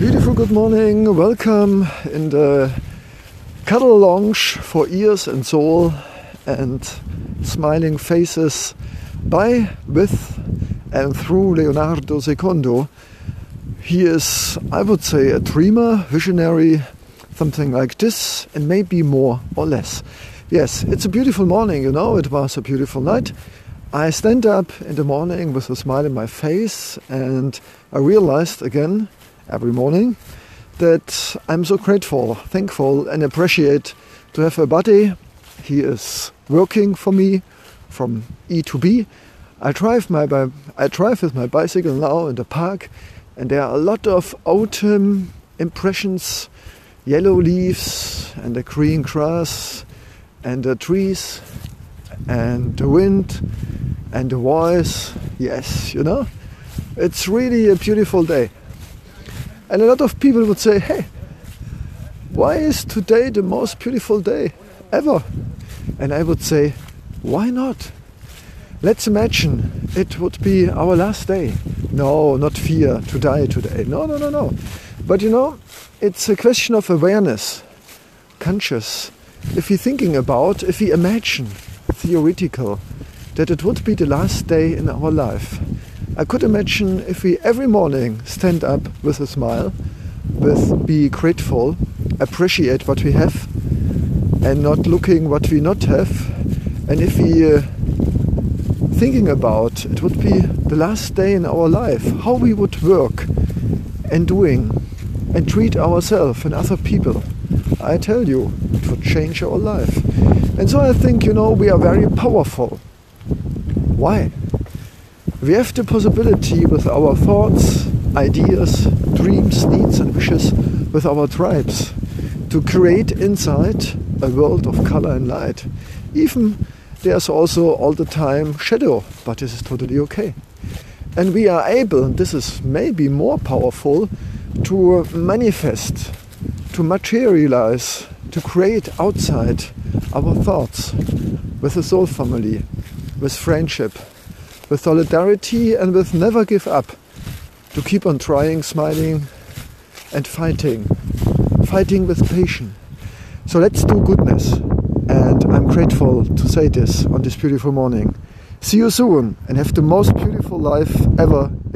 beautiful good morning. Welcome in the cuddle lounge for ears and soul and smiling faces by, with, and through Leonardo Secondo. He is, I would say, a dreamer, visionary, something like this, and maybe more or less. Yes, it's a beautiful morning, you know, it was a beautiful night. I stand up in the morning with a smile in my face, and I realized again every morning that I'm so grateful, thankful, and appreciate to have a body. He is working for me from E to B. I drive my I drive with my bicycle now in the park, and there are a lot of autumn impressions, yellow leaves and the green grass and the trees and the wind and the voice. Yes, you know, it's really a beautiful day. And a lot of people would say, hey, why is today the most beautiful day ever? And I would say, why not? Let's imagine it would be our last day. No, not fear to die today. No, no, no, no. But you know, it's a question of awareness, conscious. If we're thinking about, if we imagine, theoretical, that it would be the last day in our life, I could imagine if we every morning stand up with a smile, with be grateful, appreciate what we have, and not looking what we not have, and if we uh, thinking about it would be the last day in our life, how we would work and doing and treat ourselves and other people. I tell you, it would change our life. And so I think, you know, we are very powerful. Why? We have the possibility with our thoughts, ideas, dreams, needs, and wishes, with our tribes, to create inside a world of color and light. Even there's also all the time shadow, but this is totally okay. And we are able, and this is maybe more powerful, to manifest, to materialize, to create outside our thoughts with the soul family, with friendship, with solidarity and with never give up, to keep on trying, smiling, and fighting, fighting with patience. So let's do goodness. And I'm grateful to say this on this beautiful morning. See you soon and have the most beautiful life ever